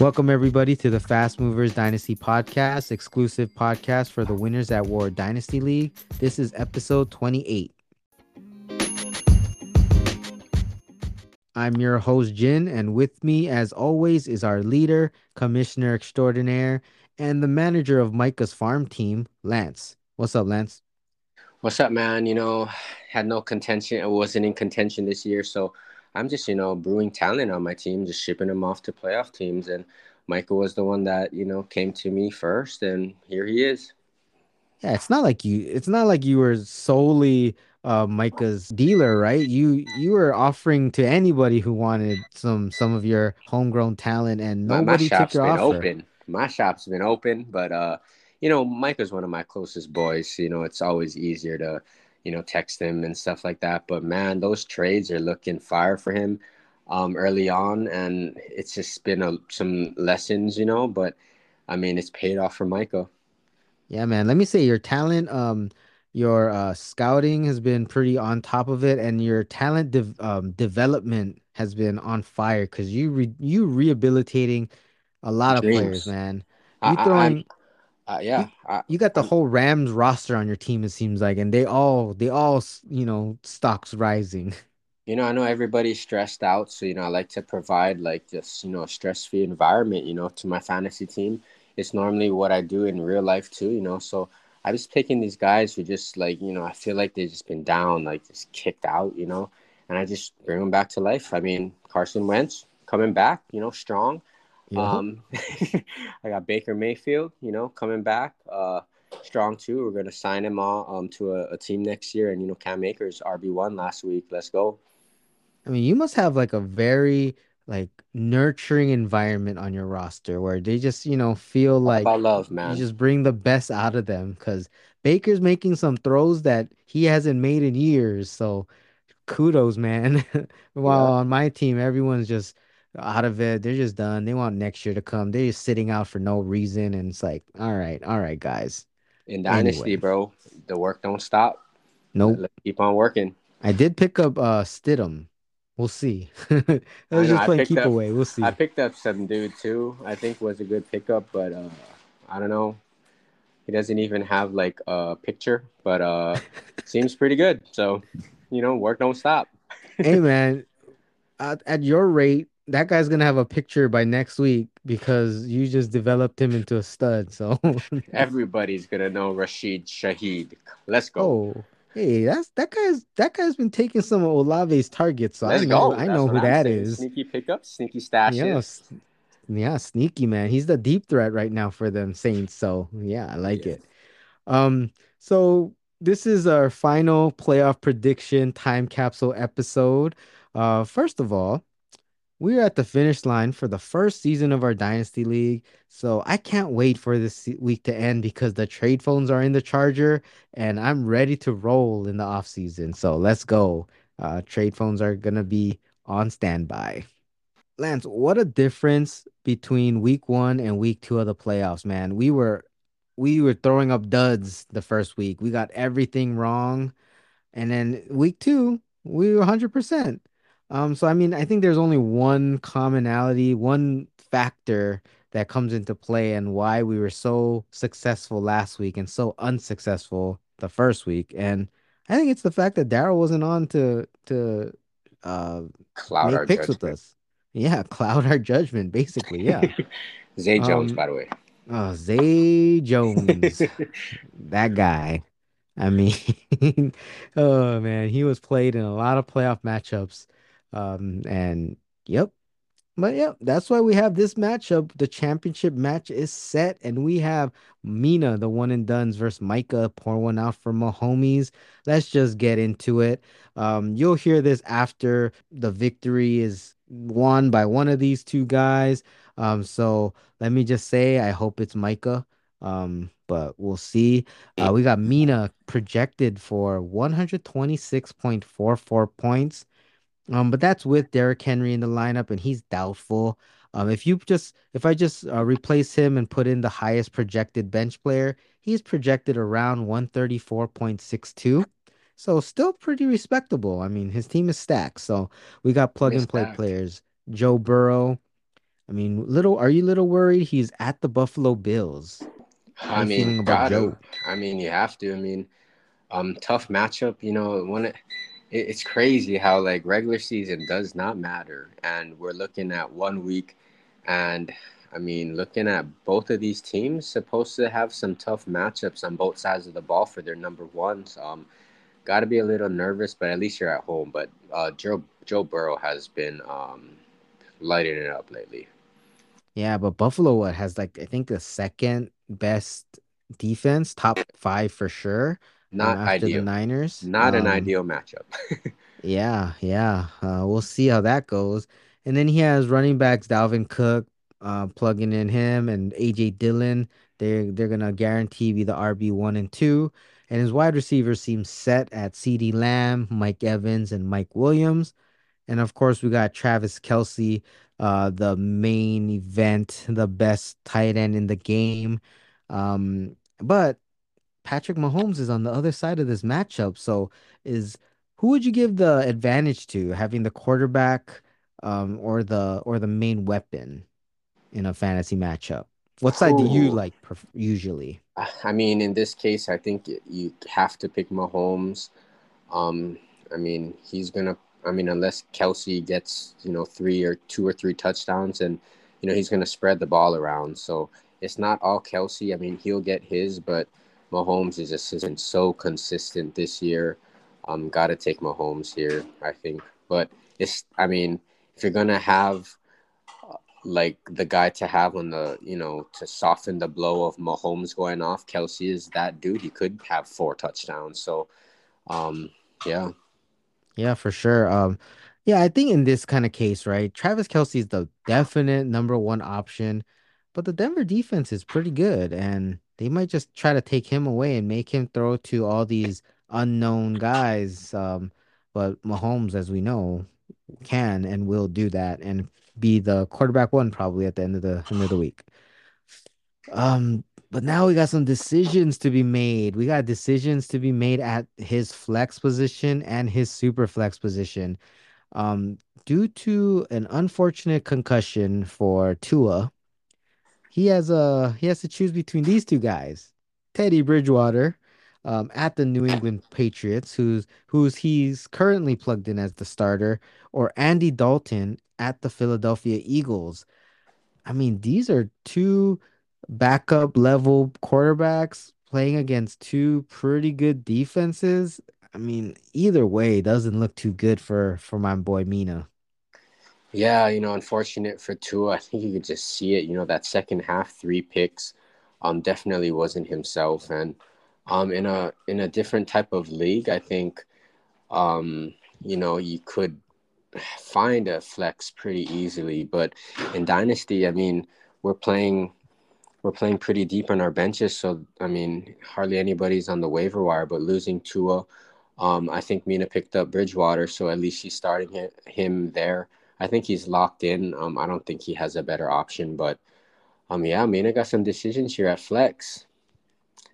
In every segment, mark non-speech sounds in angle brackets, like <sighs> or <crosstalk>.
Welcome, everybody, to the Fast Movers Dynasty podcast, exclusive podcast for the winners at War Dynasty League. This is episode 28. I'm your host, Jin, and with me, as always, is our leader, commissioner extraordinaire, and the manager of Micah's farm team, Lance. What's up, Lance? What's up, man? You know, had no contention. I wasn't in contention this year, so I'm just, you know, brewing talent on my team, just shipping them off to playoff teams. And Michael was the one that, you know, came to me first, and here he is. Yeah, it's not like you it's not like you were solely uh Micah's dealer, right? You you were offering to anybody who wanted some some of your homegrown talent and nobody My, my took shop's your been offer. open. My shop's been open, but uh, you know, Micah's one of my closest boys. You know, it's always easier to, you know, text him and stuff like that. But man, those trades are looking fire for him um early on, and it's just been a, some lessons, you know, but I mean, it's paid off for Micah. Yeah, man. Let me say your talent, um, your uh scouting has been pretty on top of it, and your talent dev um development has been on fire because you re you rehabilitating a lot of players, man. I, You I, I'm, throwing uh, you yeah, I, you got the whole Rams roster on your team, it seems like, and they all they all you know stocks rising. <laughs> You know, I know everybody's stressed out, so you know, I like to provide like this, you know, a stress-free environment, you know, to my fantasy team. It's normally what I do in real life too, you know. So I was picking these guys who just like, you know, I feel like they've just been down, like just kicked out, you know, and I just bring them back to life. I mean, Carson Wentz coming back, you know, strong. Um, <laughs> I got Baker Mayfield, you know, coming back, uh, strong too. We're gonna sign him all um to a, a team next year, and you know, Cam Akers RB one last week. Let's go. I mean, you must have like a very like nurturing environment on your roster where they just, you know, feel All like about love, man. you just bring the best out of them because Baker's making some throws that he hasn't made in years. So kudos, man. <laughs> While Yeah. on my team, everyone's just out of it. They're just done. They want next year to come. They're just sitting out for no reason. And it's like, all right, all right, guys. In Dynasty, Anyway, bro, the work don't stop. Nope. let's keep on working. I did pick up uh Stidham. We'll see. <laughs> I I was know just I playing keep up away. We'll see. I picked up some dude too. I think was a good pickup, but uh I don't know. He doesn't even have like a picture, but uh <laughs> seems pretty good. So, you know, work don't stop. Hey <laughs> man, at, at your rate, that guy's gonna have a picture by next week because you just developed him into a stud. So, <laughs> Everybody's gonna know Rashid Shaheed. Let's go. oh, hey, that's that guy's that guy's been taking some of Olave's targets, so I Let's know go. I That's know what who that saying. is. Sneaky pickups, sneaky Yeah, stashes. s- yeah, sneaky man. He's the deep threat right now for them Saints. So yeah, I like Yeah. it. Um, so this is our final playoff prediction time capsule episode. Uh, first of all. We're at the finish line for the first season of our Dynasty League. So I can't wait for this week to end because the trade phones are in the charger and I'm ready to roll in the off season. So let's go. Uh, trade phones are going to be on standby. Lance, what a difference between week one and week two of the playoffs, man. We were we were throwing up duds the first week. We got everything wrong. And then week two, we were 100%. Um, so I mean, I think there's only one commonality, one factor that comes into play and why we were so successful last week and so unsuccessful the first week. And I think it's the fact that Daryl wasn't on to to uh Cloud make our picks with judgment. us. Yeah, <laughs> cloud our judgment, basically. Yeah. <laughs> Zay Jones, Um, by the way. oh, Zay Jones, <laughs> that guy. I mean, oh man, he was played in a lot of playoff matchups. Um, and yep. But yep, that's why we have this matchup. The championship match is set, and we have Mina, the one and duns, versus Micah. Pour one out for my homies. Let's just get into it. Um, you'll hear this after the victory is won by one of these two guys. Um, so let me just say, I hope it's Micah. Um, but we'll see. Uh, we got Mina projected for 126.44 points. Um, but that's with Derrick Henry in the lineup, and he's doubtful. Um, if you just if I just uh, replace him and put in the highest projected bench player, he's projected around 134.62. So still pretty respectable. I mean, his team is stacked. So we got plug and play players. Joe Burrow, I mean, little are you little worried he's at the Buffalo Bills? How I mean, feeling about got to. Joe? I mean, you have to. I mean, um, tough matchup. You know, when it, it's crazy how like regular season does not matter, and we're looking at one week, and I mean, looking at both of these teams, supposed to have some tough matchups on both sides of the ball for their number ones. Um, got to be a little nervous, but at least you're at home. But uh, Joe Joe Burrow has been um, lighting it up lately. Yeah, but Buffalo has like I think the second best defense, top five for sure. Not after the ideal. Niners. Not an Um, ideal matchup. <laughs> Yeah, yeah. Uh, we'll see how that goes. And then he has running backs Dalvin Cook, uh, plugging in him and AJ Dillon. They're they're gonna guarantee be the RB one and two. And his wide receivers seem set at CeeDee Lamb, Mike Evans, and Mike Williams. And of course, we got Travis Kelce, uh, the main event, the best tight end in the game. Um, but Patrick Mahomes is on the other side of this matchup. So is who would you give the advantage to, having the quarterback um or the or the main weapon in a fantasy matchup? What side do you like pref usually? I mean, in this case, I think you have to pick Mahomes. Um, I mean, he's gonna. I mean, unless Kelce gets you know three or two or three touchdowns, and you know he's gonna spread the ball around. So it's not all Kelce. I mean, he'll get his, but Mahomes is just been so consistent this year. Um, got to take Mahomes here, I think. But it's. I mean, if you're gonna have like the guy to have on the you know to soften the blow of Mahomes going off, Kelce is that dude. He could have four touchdowns. So um, yeah. Yeah, for sure. Um, yeah, I think in this kind of case, right, Travis Kelce is the definite number one option, but the Denver defense is pretty good, and they might just try to take him away and make him throw to all these unknown guys. Um, but Mahomes, as we know, can and will do that and be the quarterback one probably at the end of the end of the week. Um, but now we got some decisions to be made. We got decisions to be made at his flex position and his super flex position. Um, due to an unfortunate concussion for Tua, he has a he has to choose between these two guys. Teddy Bridgewater, um, at the New England Patriots, who's who's he's currently plugged in as the starter, or Andy Dalton at the Philadelphia Eagles. I mean, these are two backup level quarterbacks playing against two pretty good defenses. I mean, either way, doesn't look too good for for my boy Mina. Yeah, you know, unfortunate for Tua. <laughs> I think you could just see it. You know, that second half, three picks, um, definitely wasn't himself. And um, in a in a different type of league, I think, um, you know, you could <sighs> find a flex pretty easily. But in Dynasty, I mean, we're playing we're playing pretty deep on our benches, so I mean, hardly anybody's on the waiver wire. But losing Tua, um, I think Mina picked up Bridgewater, so at least she's starting him, him there. I think he's locked in. Um, I don't think he has a better option, but um, yeah, I mean, I got some decisions here at flex,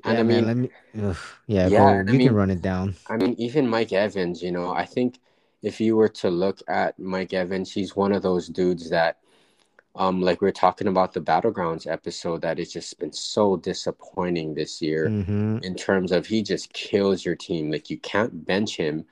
and I Yeah, man, mean, let me ugh, yeah, yeah, and I You can run it down. I mean, even Mike Evans, you know, I think if you were to look at Mike Evans, he's one of those dudes that Um, like we are talking about the Battlegrounds episode, that it's just been so disappointing this year Mm-hmm. in terms of he just kills your team. Like you can't bench him.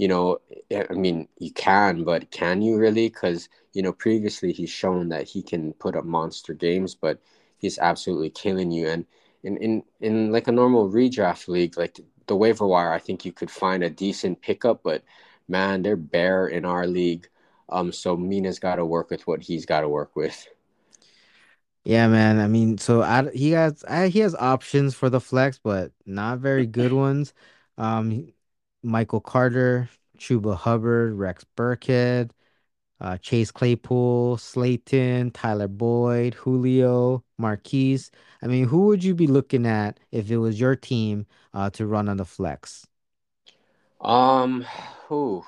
You know, I I mean, you can, but can you really? Because, you know, previously he's shown that he can put up monster games, but he's absolutely killing you. And in, in, in like a normal redraft league, like the waiver wire, I think you could find a decent pickup, but man, they're bare in our league. Um, so Mina's got to work with what he's got to work with. Yeah, man. I mean, so I, he has I, he has options for the flex, but not very good ones. Um, Michael Carter, Chuba Hubbard, Rex Burkhead, uh, Chase Claypool, Slayton, Tyler Boyd, Julio, Marquise. I mean, who would you be looking at if it was your team uh, to run on the flex? Um, who?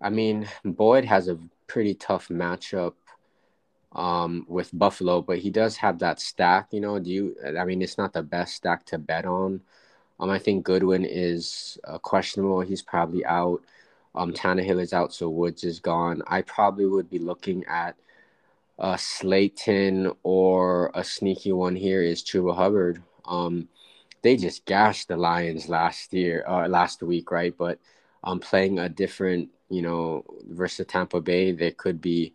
I mean, Boyd has a pretty tough matchup um with Buffalo, but he does have that stack, you know. Do you I mean it's not the best stack to bet on. Um I think Goodwin is uh, questionable. He's probably out. Um Tannehill is out, so Woods is gone. I probably would be looking at uh, Slayton or a sneaky one here is Chuba Hubbard. Um, they just gashed the Lions last year, uh, last week, right? But um, playing a different, you know, versus Tampa Bay, there could be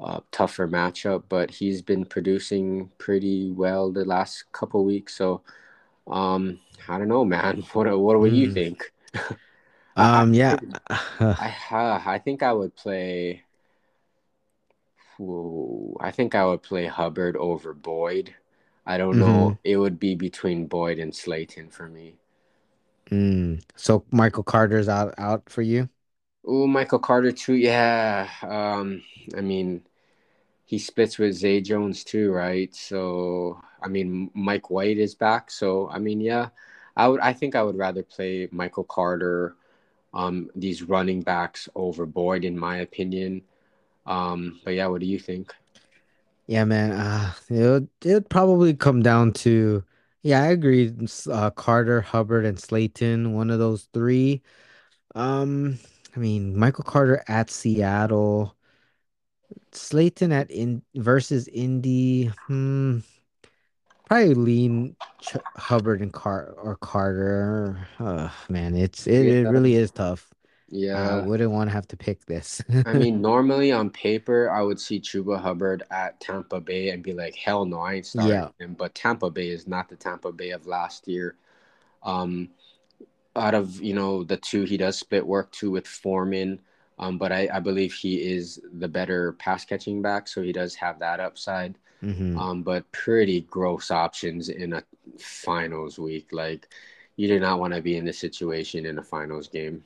a tougher matchup. But he's been producing pretty well the last couple weeks, so um, I don't know, man. <laughs> What what do you Mm. think? Um, <laughs> I yeah. I, uh, I think I would play. Ooh, I think I would play Hubbard over Boyd. I don't hmm know. It would be between Boyd and Slayton for me. Mm. So Michael Carter's out out for you? oh Michael Carter too. Yeah. Um, I mean, he splits with Zay Jones too, right? So, I mean, Mike White is back. So, I mean, yeah, I would. I think I would rather play Michael Carter, um, these running backs over Boyd, in my opinion. Um, but yeah, what do you think? Yeah, man. Uh, it would it probably come down to yeah, I agree. Uh, Carter, Hubbard, and Slayton, one of those three. Um, I mean, Michael Carter at Seattle, Slayton at in versus Indy. Hmm, probably lean Ch Hubbard and Car or Carter. Uh, man, it's it, Yeah, it really is tough. Yeah, I wouldn't want to have to pick this. I mean, <laughs> normally on paper, I would see Chuba Hubbard at Tampa Bay and be like, hell no, I ain't starting Yeah. him. But Tampa Bay is not the Tampa Bay of last year. Um, out of you know the two, he does split work too with Foreman. Um, but I, I believe he is the better pass catching back, so he does have that upside. Hmm Um, but pretty gross options in a finals week. Like you do not want to be in this situation in a finals game.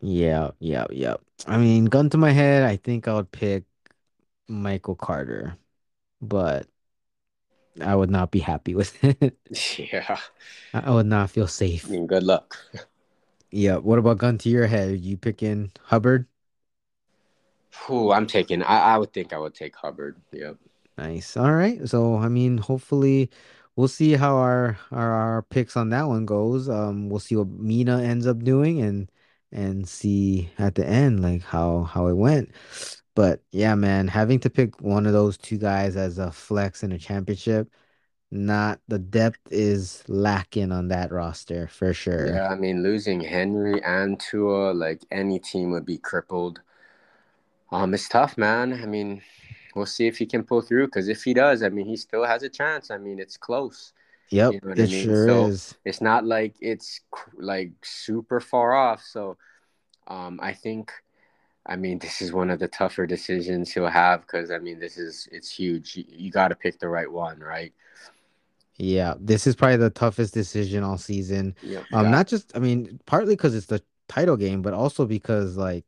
Yeah, yeah, yeah. I mean, gun to my head, I think I would pick Michael Carter, but I would not be happy with <laughs> it. Yeah, I I would not feel I safe. mean, good luck. Yeah. What about gun to your head? You picking Hubbard? Whew, I'm taking. I, I would think I would take Hubbard. Yep. Nice. All right. So, I mean, hopefully we'll see how our our, our picks on that one goes. Um, we'll see what Mina ends up doing and and see at the end like how how it went. But yeah, man, having to pick one of those two guys as a flex in a championship, not the depth is lacking on that roster for sure. Yeah, I mean, losing Henry and Tua, like any team would be crippled. Um, it's tough, man. I mean, we'll see if he can pull through. Because if he does, I mean, he still has a chance. I mean, it's close. Yep, You know what I it mean? sure So is. it's not like it's like super far off. So um, I think, I mean, this is one of the tougher decisions he'll have because I mean, this is it's huge. You, you got to pick the right one, right? Yeah, this is probably the toughest decision all season. Yep, Um, not just, I mean, partly because it's the title game, but also because like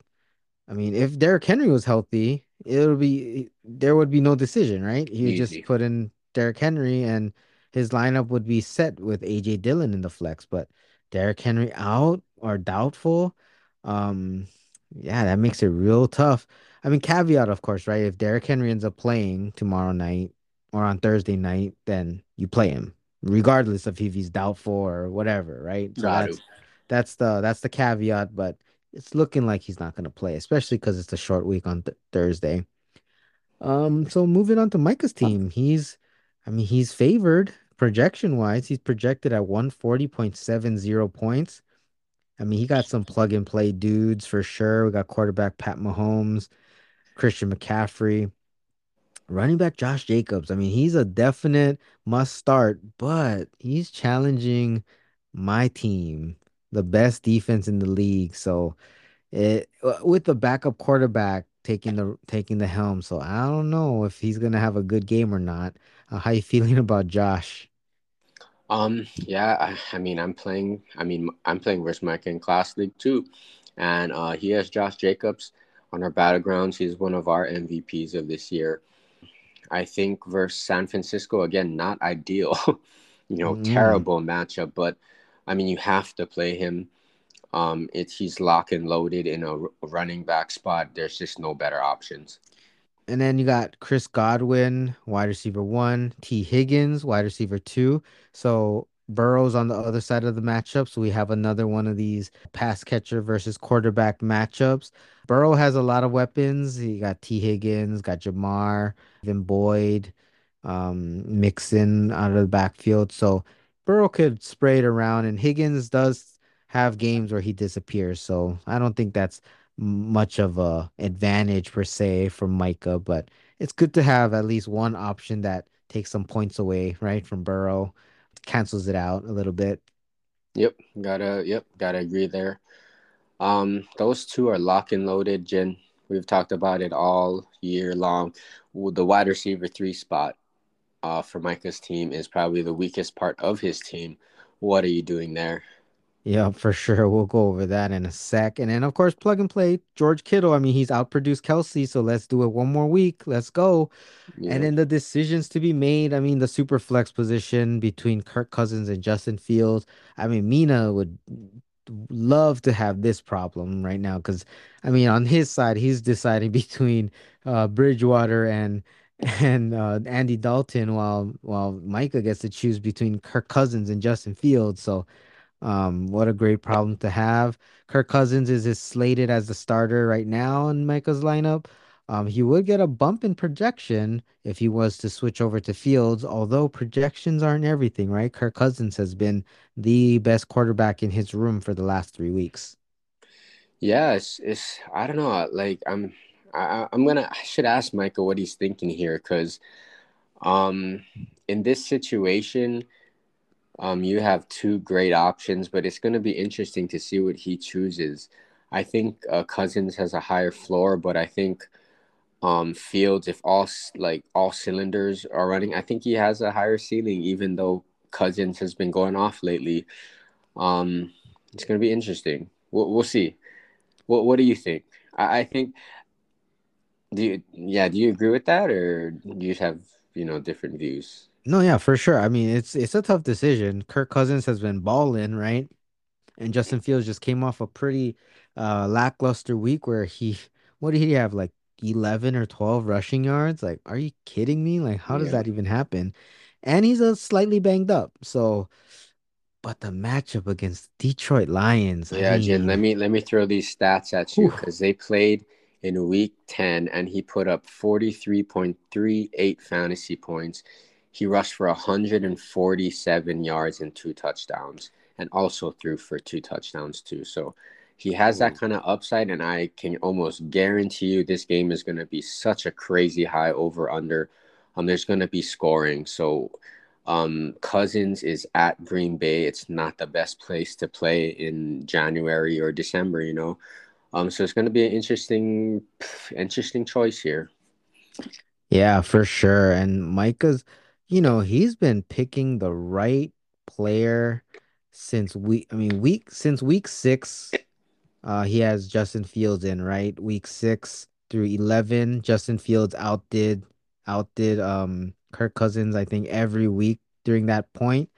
I mean, if Derrick Henry was healthy, it'll be there would be no decision, right? He would just put in Derrick Henry and his lineup would be set with AJ Dillon in the flex. But Derrick Henry out or doubtful, um, yeah, that makes it real tough. I mean, caveat, of course, right? If Derrick Henry ends up playing tomorrow night or on Thursday night, then you play him, regardless of if he's doubtful or whatever, right? So Got to. that's that's the that's the caveat, but it's looking like he's not going to play, especially because it's a short week on th Thursday. Um, so moving on to Micah's team, he's, I mean, he's favored projection wise. He's projected at 140.70 points. I mean, he got some plug and play dudes for sure. We got quarterback Pat Mahomes, Christian McCaffrey, running back Josh Jacobs. I mean, he's a definite must start, but he's challenging my team, the best defense in the league. So, it uh, with the backup quarterback taking the taking the helm, so I don't know if he's gonna have a good game or not. Uh, how you <laughs> feeling about Josh? Um, yeah, I, I mean, I'm playing. I mean, I'm playing versus Mike in Class League too, and uh, he has Josh Jacobs on our battlegrounds. He's one of our MVPs of this year. I think versus San Francisco again, not ideal. <laughs> you know, Mm. terrible matchup, but I mean, you have to play him. Um, it's he's lock and loaded in a running back spot. There's just no better options. And then you got Chris Godwin, wide receiver one, Tee Higgins, wide receiver two. So Burrow's on the other side of the matchup, so we have another one of these pass catcher versus quarterback matchups. Burrow has a lot of weapons. He got Tee Higgins, got Ja'Marr, even Boyd, um, Mixon out of the backfield. So Burrow could spray it around, and Higgins does have games where he disappears. So I don't think that's much of a advantage per se for Micah, but it's good to have at least one option that takes some points away, right, from Burrow cancels it out a little bit. Yep, gotta yep, gotta agree there. Um, those two are lock and loaded, Jin. We've talked about it all year long. The wide receiver three spot uh, for Micah's team is probably the weakest part of his team. What are you doing there? Yeah, for sure. We'll go over that in a sec. And then, of course, plug and play George Kittle. I mean, he's outproduced Kelce, so let's do it one more week. Let's go. And then the decisions to be made. I mean, the super flex position between Kirk Cousins and Justin Fields. I mean, Mina would love to have this problem right now because, I mean, on his side, he's deciding <laughs> between uh, Bridgewater and and uh, Andy Dalton, while while Micah gets to choose between Kirk Cousins and Justin Fields. So. Um, what a great problem to have. Kirk Cousins is, is slated as the starter right now in Micah's lineup. Um, he would get a bump in projection if he was to switch over to Fields, although projections aren't everything, right? Kirk Cousins has been the best quarterback in his room for the last three weeks. Yeah, it's, it's I don't know. Like I'm I, I'm gonna I should ask Michael what he's thinking here because um in this situation um you have two great options, but it's gonna be interesting to see what he chooses. I think uh, Cousins has a higher floor, but I think um Fields, if all like all cylinders are running, I think he has a higher ceiling, even though Cousins has been going off lately. Um, it's gonna be interesting. We'll, we'll see. What What do you think? I, I think do you yeah do you agree with that or do you have you know different views? No, yeah, for sure. I mean, it's it's a tough decision. Kirk Cousins has been balling, right? And Justin Fields just came off a pretty uh lackluster week where he <laughs> what did he have like 11 or 12 rushing yards? Like, are you kidding me? Like, how does Yeah, that even happen? And he's a slightly banged up. So, but the matchup against Detroit Lions, I yeah, Jin. Let me let me throw these stats at you because they played in week ten and he put up forty three point three eight fantasy points. He rushed for one hundred and forty seven yards and two touchdowns, and also threw for two touchdowns too. So he has that kind of upside, and I can almost guarantee you this game is going to be such a crazy high over under. Um, there's going to be scoring. So Um, Cousins is at Green Bay. It's not the best place to play in January or December, you know. Um, so it's going to be an interesting, <sighs> interesting choice here. Yeah, for sure. And Micah's, you know, he's been picking the right player since week, I mean, week since week six. Uh, he has Justin Fields in, right? Week six through 11. Justin Fields outdid outdid um Kirk Cousins, I think, every week during that point.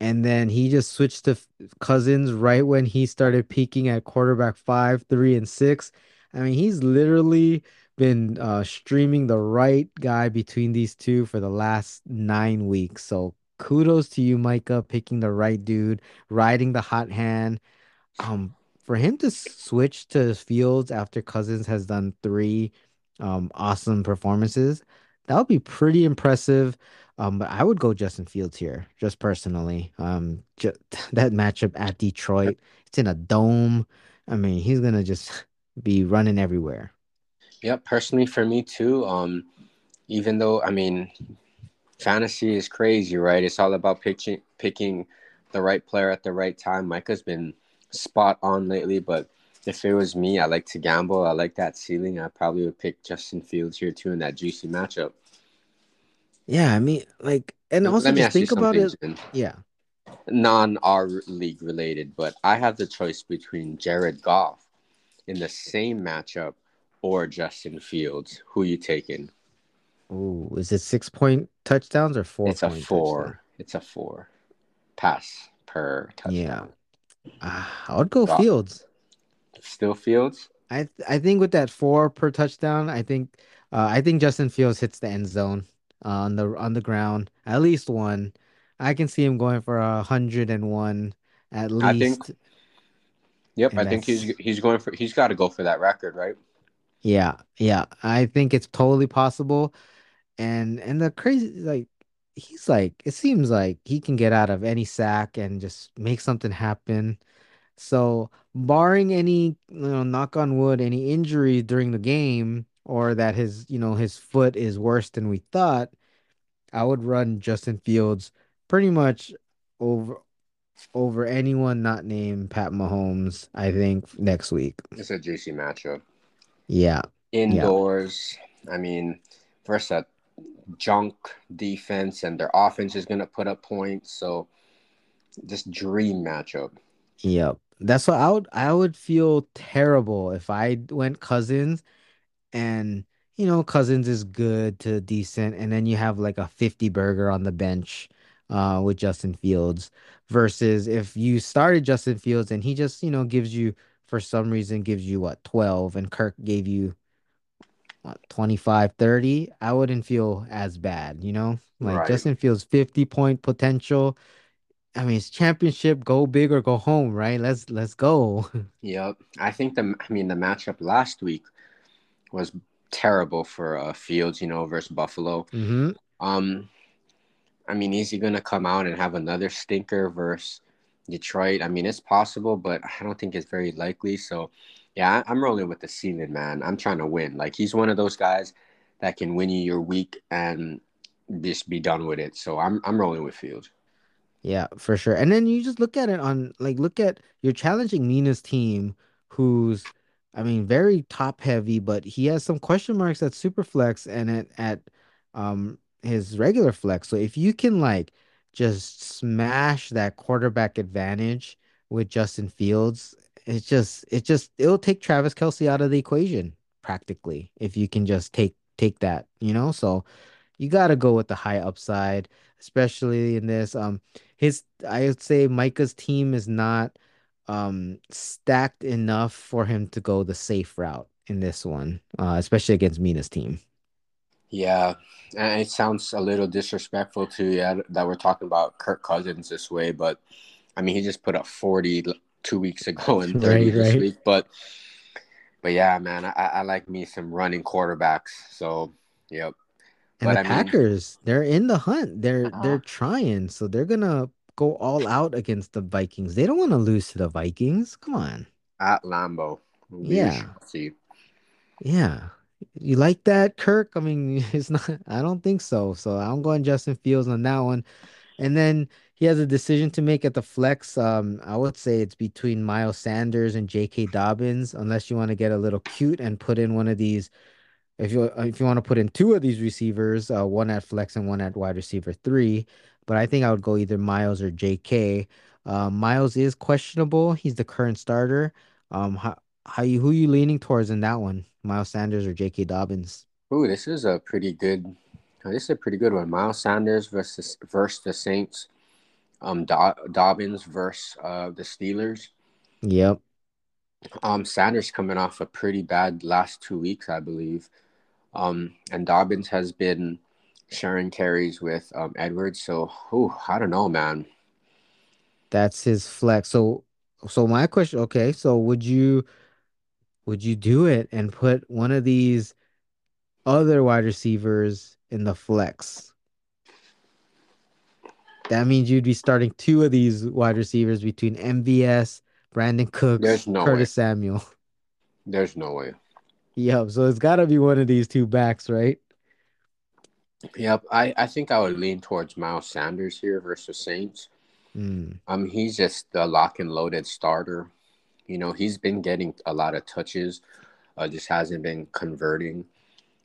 And then he just switched to Cousins right when he started peaking at quarterback five, three, and six. I mean, he's literally been uh, streaming the right guy between these two for the last nine weeks. So kudos to you, Micah, picking the right dude, riding the hot hand. Um, for him to switch to Fields after Cousins has done three um awesome performances, that would be pretty impressive. Um, but I would go Justin Fields here, just personally. Um, <laughs> that matchup at Detroit, it's in a dome. I mean, he's gonna just <laughs> be running everywhere. Yep, personally for me too. Um, even though I mean, fantasy is crazy, right? It's all about picking picking the right player at the right time. Micah's been spot on lately, but if it was me, I like to gamble. I like that ceiling. I probably would pick Justin Fields here too in that juicy matchup. Yeah, I mean, like, and also Let me just ask you think about something, it. Jin. Yeah. non R league related, but I have the choice between Jared Goff in the same matchup or Justin Fields. Who you taking? Oh, is it six point touchdowns or four It's a four. It's a four pass per Yeah. touchdown. Ah, I would go Goff. Fields. Still Fields? I th- I think with that four per touchdown, I think uh, I think Justin Fields hits the end zone uh, on the on the ground at least one. I can see him going for a hundred and one at I think. least, Yep, I think he's he's going for he's got to go for that record, right? yeah, yeah. I think it's totally possible. And and the crazy like he's like it seems like he can get out of any sack and just make something happen. So barring any, you know, knock on wood, any injury during the game or that his, you know, his foot is worse than we thought, I would run Justin Fields pretty much over over anyone not named Pat Mahomes, I think, next week. It's a juicy matchup. Yeah. Yeah. Indoors, I mean, versus a junk defense, and their offense is going to put up points. So, just dream matchup. Yep. That's what I would I would feel terrible if I went Cousins and you know Cousins is good to decent and then you have like a 50 burger on the bench uh with Justin Fields versus if you started Justin Fields and he just, you know, gives you for some reason gives you what 12 and Kirk gave you what, 25, 30, I wouldn't feel as bad, you know? Like Right. Justin Fields 50 point potential. I mean, it's championship, go big or go home, right? Let's let's go. <laughs> Yep. I think the I mean the matchup last week was terrible for uh, Fields, you know, versus Buffalo. hmm Um, I mean, is he gonna come out and have another stinker versus Detroit? I mean, it's possible, but I don't think it's very likely. So, yeah, I'm rolling with the ceiling, man. I'm trying to win. Like he's one of those guys that can win you your week and just be done with it. So I'm I'm rolling with Fields. Yeah, for sure. And then you just look at it on like look at you're challenging Mina's team, who's I mean very top heavy, but he has some question marks at super flex and at at um his regular flex. So if you can like just smash that quarterback advantage with Justin Fields, it just it just it'll take Travis Kelce out of the equation practically if you can just take take that, you know? So you got to go with the high upside, especially in this. Um, his I would say Micah's team is not um stacked enough for him to go the safe route in this one, uh, especially against Mina's team. Yeah, and it sounds a little disrespectful to yeah that we're talking about Kirk Cousins this way, but I mean he just put up 40 two weeks ago <laughs> and 30 Right, this right. week. But but yeah, man, I, I like me some running quarterbacks. So yep. And But the I mean, Packers, they're in the hunt. They're they're uh, trying, so they're gonna go all out against the Vikings. They don't want to lose to the Vikings. Come on. at Lambeau, we Yeah. see. Yeah. You like that, Kirk? I mean, <laughs> it's not, I don't think so. So I'm going Justin Fields on that one. And then he has a decision to make at the flex. Um, I would say it's between Miles Sanders and J.K. Dobbins, unless you want to get a little cute and put in one of these. If you if you want to put in two of these receivers, uh, one at flex and one at wide receiver three. But I think I would go either Miles or J.K. Uh, Miles is questionable. He's the current starter. Um, how, how you who you leaning towards in that one? Miles Sanders or J.K. Dobbins? Ooh, this is a pretty good. This is a pretty good one. Miles Sanders versus versus the Saints. Um, Do- Dobbins versus uh the Steelers. Yep. Um, Sanders coming off a pretty bad last two weeks, I believe. Um, and Dobbins has been sharing carries with um Edwards. So, ooh, I don't know, man. That's his flex. So so my question, okay, so would you would you do it and put one of these other wide receivers in the flex? That means you'd be starting two of these wide receivers between MVS, Brandin Cooks, no way. Curtis Samuel. There's no way. Yep, so it's gotta be one of these two backs, right? Yep, I I think I would lean towards Miles Sanders here versus Saints. Mm, Um, he's just the lock and loaded starter. You know, he's been getting a lot of touches, uh, just hasn't been converting.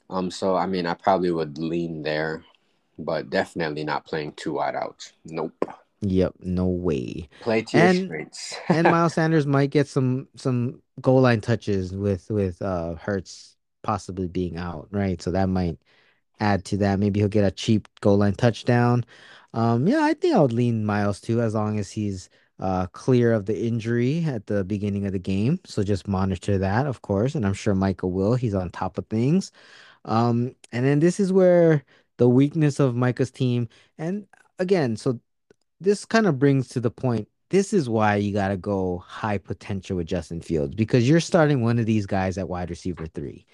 Um, so I mean, I probably would lean there, but definitely not playing two wide outs. Nope. yep, no way. Play to your And strengths. <laughs> and Miles Sanders might get some some goal line touches with with uh Hurts possibly being out, right? So that might add to that. Maybe he'll get a cheap goal line touchdown. Um, yeah, I think I would lean Miles too, as long as he's uh clear of the injury at the beginning of the game. So just monitor that, of course, and I'm sure Michael will. He's on top of things. Um, and then this is where the weakness of Micah's team, and again, so this kind of brings to the point. This is why you got to go high potential with Justin Fields because you're starting one of these guys at wide receiver three.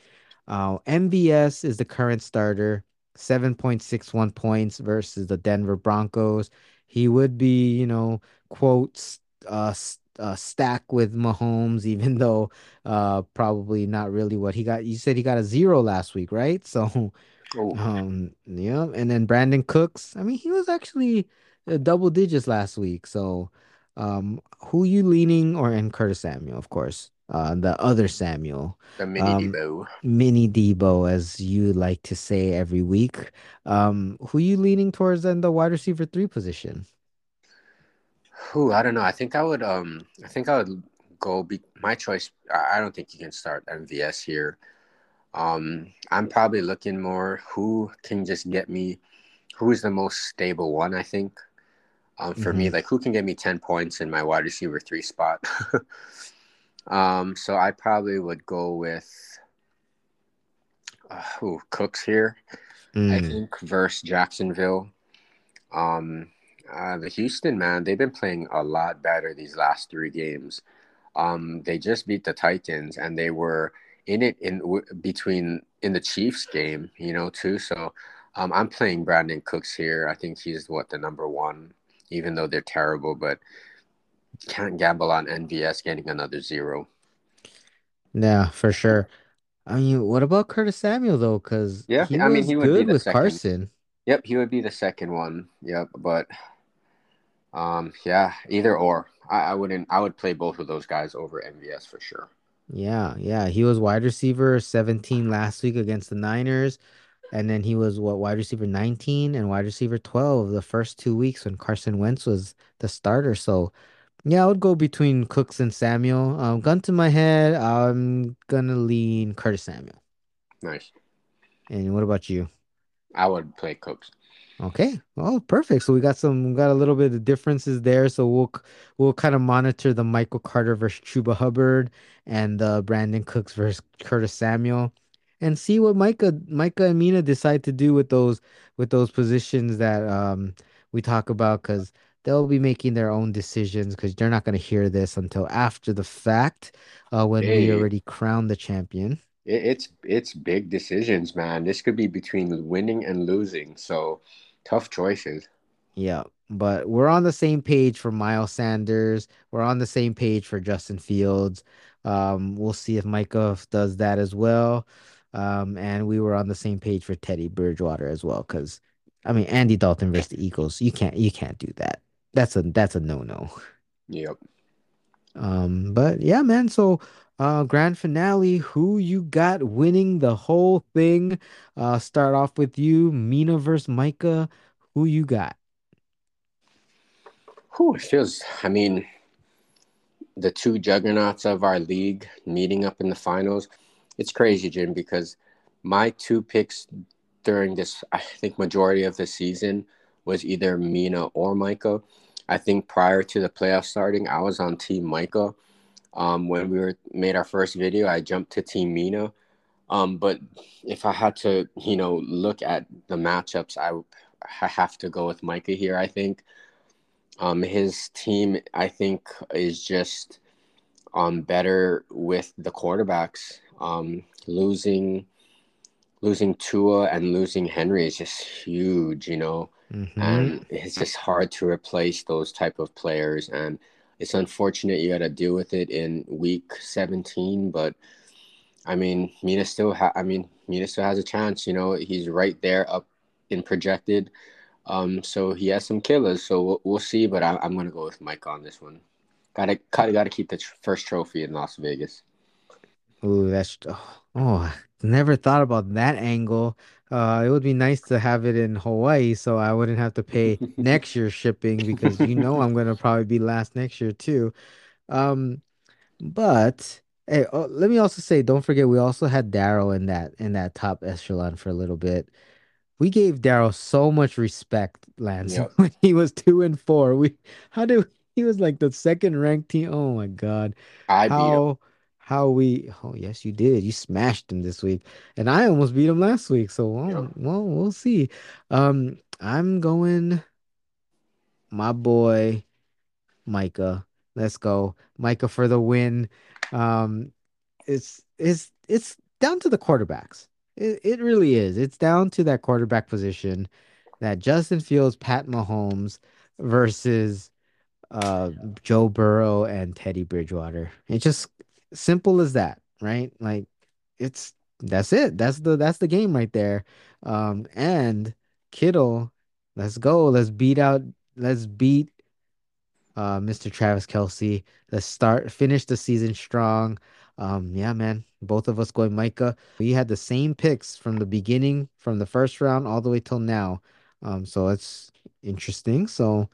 Uh, MVS is the current starter, 7.61 points versus the Denver Broncos. He would be, you know, quotes, uh, uh, stack with Mahomes, <laughs> even though uh, probably not really what he got. You said he got a zero last week, right? So Oh, um, yeah, and then Brandin Cooks. I mean, he was actually uh, double digits last week. So, um, who you leaning or in Curtis Samuel, of course, uh, the other Samuel, the mini um, Deebo. Mini Deebo, as you like to say every week. Um, who you leaning towards in the wide receiver three position? Who I don't know. I think I would. Um, I think I would go. Be my choice. I, don't think you can start MVS here. Um, I'm probably looking more who can just get me. Who is the most stable one? I think. Um, for me, hmm like who can get me ten points in my wide receiver three spot. <laughs> um, so I probably would go with uh, who Cooks here. I Mm, think versus Jacksonville. Um, uh, the Houston man, they've been playing a lot better these last three games. Um, they just beat the Titans, and they were in it in w- between in the Chiefs game, you know, too. So, um, I'm playing Brandin Cooks here. I think he's what the number one, even though they're terrible, but can't gamble on MVS getting another zero. yeah, for sure. I mean, what about Curtis Samuel though? Because Yeah, he I mean he would be good the with second. Carson. Yep, he would be the second one. Yep, but um, yeah, either or. I, I wouldn't. I would play both of those guys over MVS for sure. Yeah, yeah. He was wide receiver 17 last week against the Niners. And then he was what wide receiver 19 and wide receiver 12 the first two weeks when Carson Wentz was the starter. So yeah, I would go between Cooks and Samuel. Um, gun to my head, I'm gonna lean Curtis Samuel. Nice. And what about you? I would play Cooks. Okay. Oh, perfect. So we got some, got a little bit of differences there. So we'll we'll kind of monitor the Michael Carter versus Chuba Hubbard and the Brandin Cooks versus Curtis Samuel, and see what Micah Micah and Mina decide to do with those with those positions that um we talk about because they'll be making their own decisions because they're not going to hear this until after the fact, uh, when we already crown the champion. it's it's big decisions, man. This could be between winning and losing. So tough choices. Yeah, but we're on the same page for Miles Sanders. We're on the same page for Justin Fields. Um, we'll see if Micah does that as well. Um, and we were on the same page for Teddy Bridgewater as well, because I mean Andy Dalton versus the Eagles. You can't you can't do that. That's a that's a no-no. Yep. Um, but yeah, man. So uh grand finale, who you got winning the whole thing? Uh start off with you, Mina versus Micah. Who you got? Who it feels. I mean, the two juggernauts of our league meeting up in the finals. It's crazy, Jim, because my two picks during this, I think, majority of the season was either Mina or Micah. I think prior to the playoff starting, I was on Team Micah. Um, when we were made our first video, I jumped to Team Mina. Um, but if I had to, you know, look at the matchups, I, I have to go with Micah here. I think um, his team, I think, is just um, better with the quarterbacks. Um, losing losing Tua and losing Henry is just huge, you know, Mm-hmm. and it's just hard to replace those type of players. And it's unfortunate you got to deal with it in week 17, but I mean, Mina still ha- I mean, Mina still has a chance, you know, he's right there up in projected. Um, so he has some killers, so we'll, we'll see, but I, I'm gonna go with Mike on this one. Gotta, gotta, gotta keep the tr- first trophy in Las Vegas. Ooh, that's oh, oh, never thought about that angle. Uh, it would be nice to have it in Hawaii so I wouldn't have to pay <laughs> next year's shipping because you know I'm gonna probably be last next year too. Um, but hey, oh, let me also say, don't forget we also had Daryl in that in that top echelon for a little bit. We gave Daryl so much respect, Lance, Yep. <laughs> when he was two and four. We how do he was like the second ranked team. Oh my God. I. How how we oh yes you did. You smashed him this week. And I almost beat him last week. So well, Yep. well we'll see. Um I'm going my boy Micah. Let's go. Micah for the win. Um, it's it's it's down to the quarterbacks. It it really is. It's down to that quarterback position that Justin Fields, Pat Mahomes versus uh Joe Burrow and Teddy Bridgewater. It just simple as that, right? Like it's that's it. That's the that's the game right there. Um and Kittle, let's go. Let's beat out let's beat uh Mr. Travis Kelce. Let's start finish the season strong. Um yeah, man. Both of us going Micah. We had the same picks from the beginning, from the first round all the way till now. Um so it's interesting. So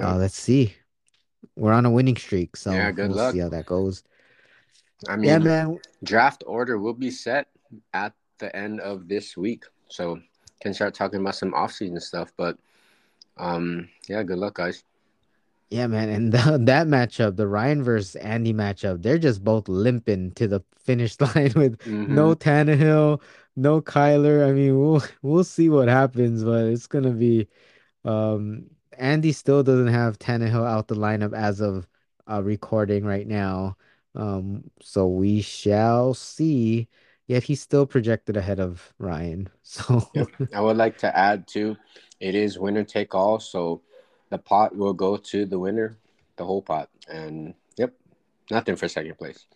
uh let's see. We're on a winning streak, So Yeah. Good we'll luck. see how that goes. I Yeah, mean, man. draft order will be set at the end of this week, so can start talking about some offseason stuff. But um, yeah. Good luck, guys. Yeah, man. And <laughs> the, that matchup, the Ryan versus Andy matchup, they're just both limping to the finish <laughs> line with Mm-hmm. no Tannehill, no Kyler. I mean, we'll we'll see what happens, but it's gonna be um Andy still doesn't have Tannehill out the lineup as of uh, recording right now. Um, so we shall see. Yet he's still projected ahead of Ryan. <laughs> So Yep. I would like to add too, it is winner take all, so the pot will go to the winner, the whole pot, and yep, nothing for second place.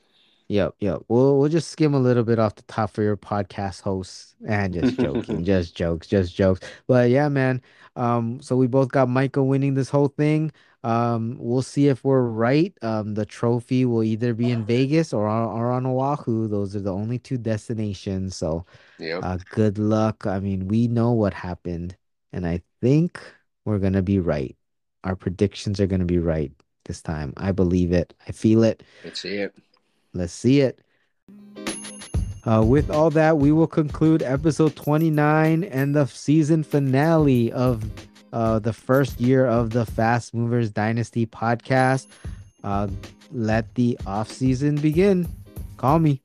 Yep, yep. We'll we'll just skim a little bit off the top for your podcast hosts. And just joking, <laughs> just jokes, just jokes. But yeah, man. Um, so we both got Michael winning this whole thing. Um, we'll see if we're right. Um, the trophy will either be in <laughs> Vegas or on, or on Oahu. Those are the only two destinations. So Yep. uh good luck. I mean, we know what happened, and I think we're gonna be right. Our predictions are gonna be right this time. I believe it. I feel it. Let's see it. Let's see it. Uh, with all that, we will conclude episode 29 and the season finale of uh, the first year of the Fast Movers Dynasty podcast. Uh, let the off season begin. Call me.